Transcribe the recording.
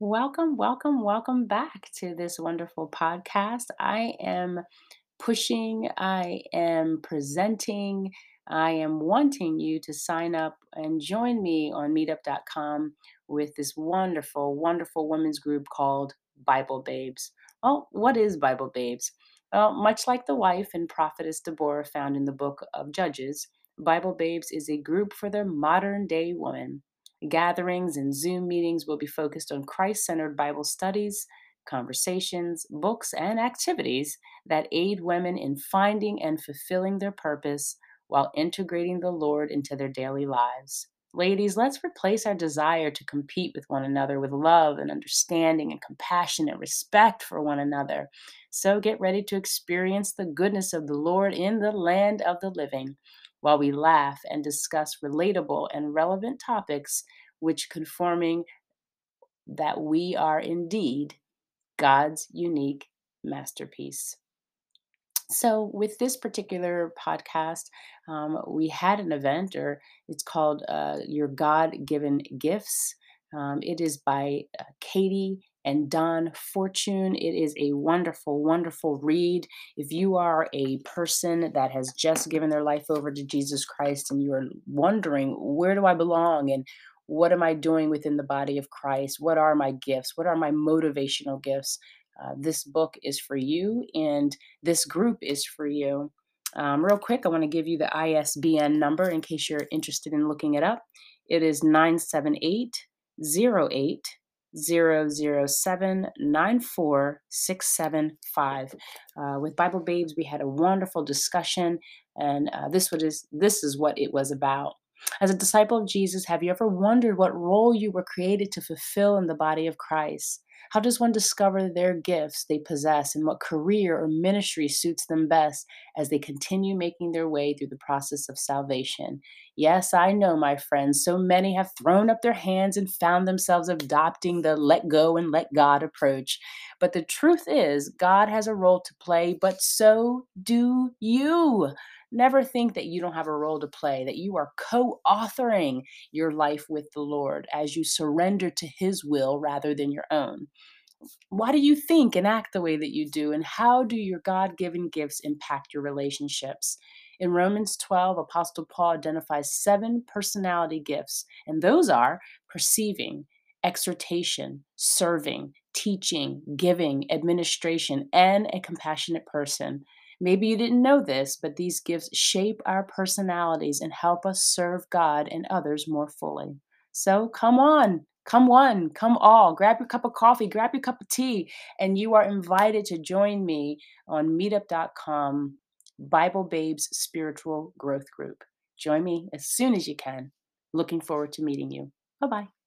Welcome, welcome, welcome back to this wonderful podcast. I am pushing, I am presenting, I am wanting you to sign up and join me on meetup.com with this wonderful, wonderful women's group called Bible Babes. Well, what is Bible Babes? Well, much like the wife and prophetess Deborah found in the book of Judges, Bible Babes is a group for the modern day woman. Gatherings and Zoom meetings will be focused on Christ centered Bible studies, conversations, books, and activities that aid women in finding and fulfilling their purpose while integrating the Lord into their daily lives. Ladies, let's replace our desire to compete with one another with love and understanding and compassion and respect for one another. So get ready to experience the goodness of the Lord in the land of the living while we laugh and discuss relatable and relevant topics, which conforming that we are indeed God's unique masterpiece. So, with this particular podcast, um, we had an event, or it's called uh, Your God Given Gifts. Um, it is by uh, Katie and Don Fortune. It is a wonderful, wonderful read. If you are a person that has just given their life over to Jesus Christ and you are wondering, where do I belong? And what am I doing within the body of Christ? What are my gifts? What are my motivational gifts? Uh, this book is for you, and this group is for you. Um, real quick, I want to give you the ISBN number in case you're interested in looking it up. It is 978 08 007 Uh, with Bible Babes, we had a wonderful discussion, and uh, this, is, this is what it was about. As a disciple of Jesus, have you ever wondered what role you were created to fulfill in the body of Christ? How does one discover their gifts they possess and what career or ministry suits them best as they continue making their way through the process of salvation? Yes, I know, my friends, so many have thrown up their hands and found themselves adopting the let go and let God approach. But the truth is, God has a role to play, but so do you. Never think that you don't have a role to play, that you are co authoring your life with the Lord as you surrender to His will rather than your own. Why do you think and act the way that you do? And how do your God given gifts impact your relationships? In Romans 12, Apostle Paul identifies seven personality gifts, and those are perceiving, exhortation, serving, teaching, giving, administration, and a compassionate person. Maybe you didn't know this, but these gifts shape our personalities and help us serve God and others more fully. So come on, come one, come all. Grab your cup of coffee, grab your cup of tea, and you are invited to join me on meetup.com, Bible Babes Spiritual Growth Group. Join me as soon as you can. Looking forward to meeting you. Bye bye.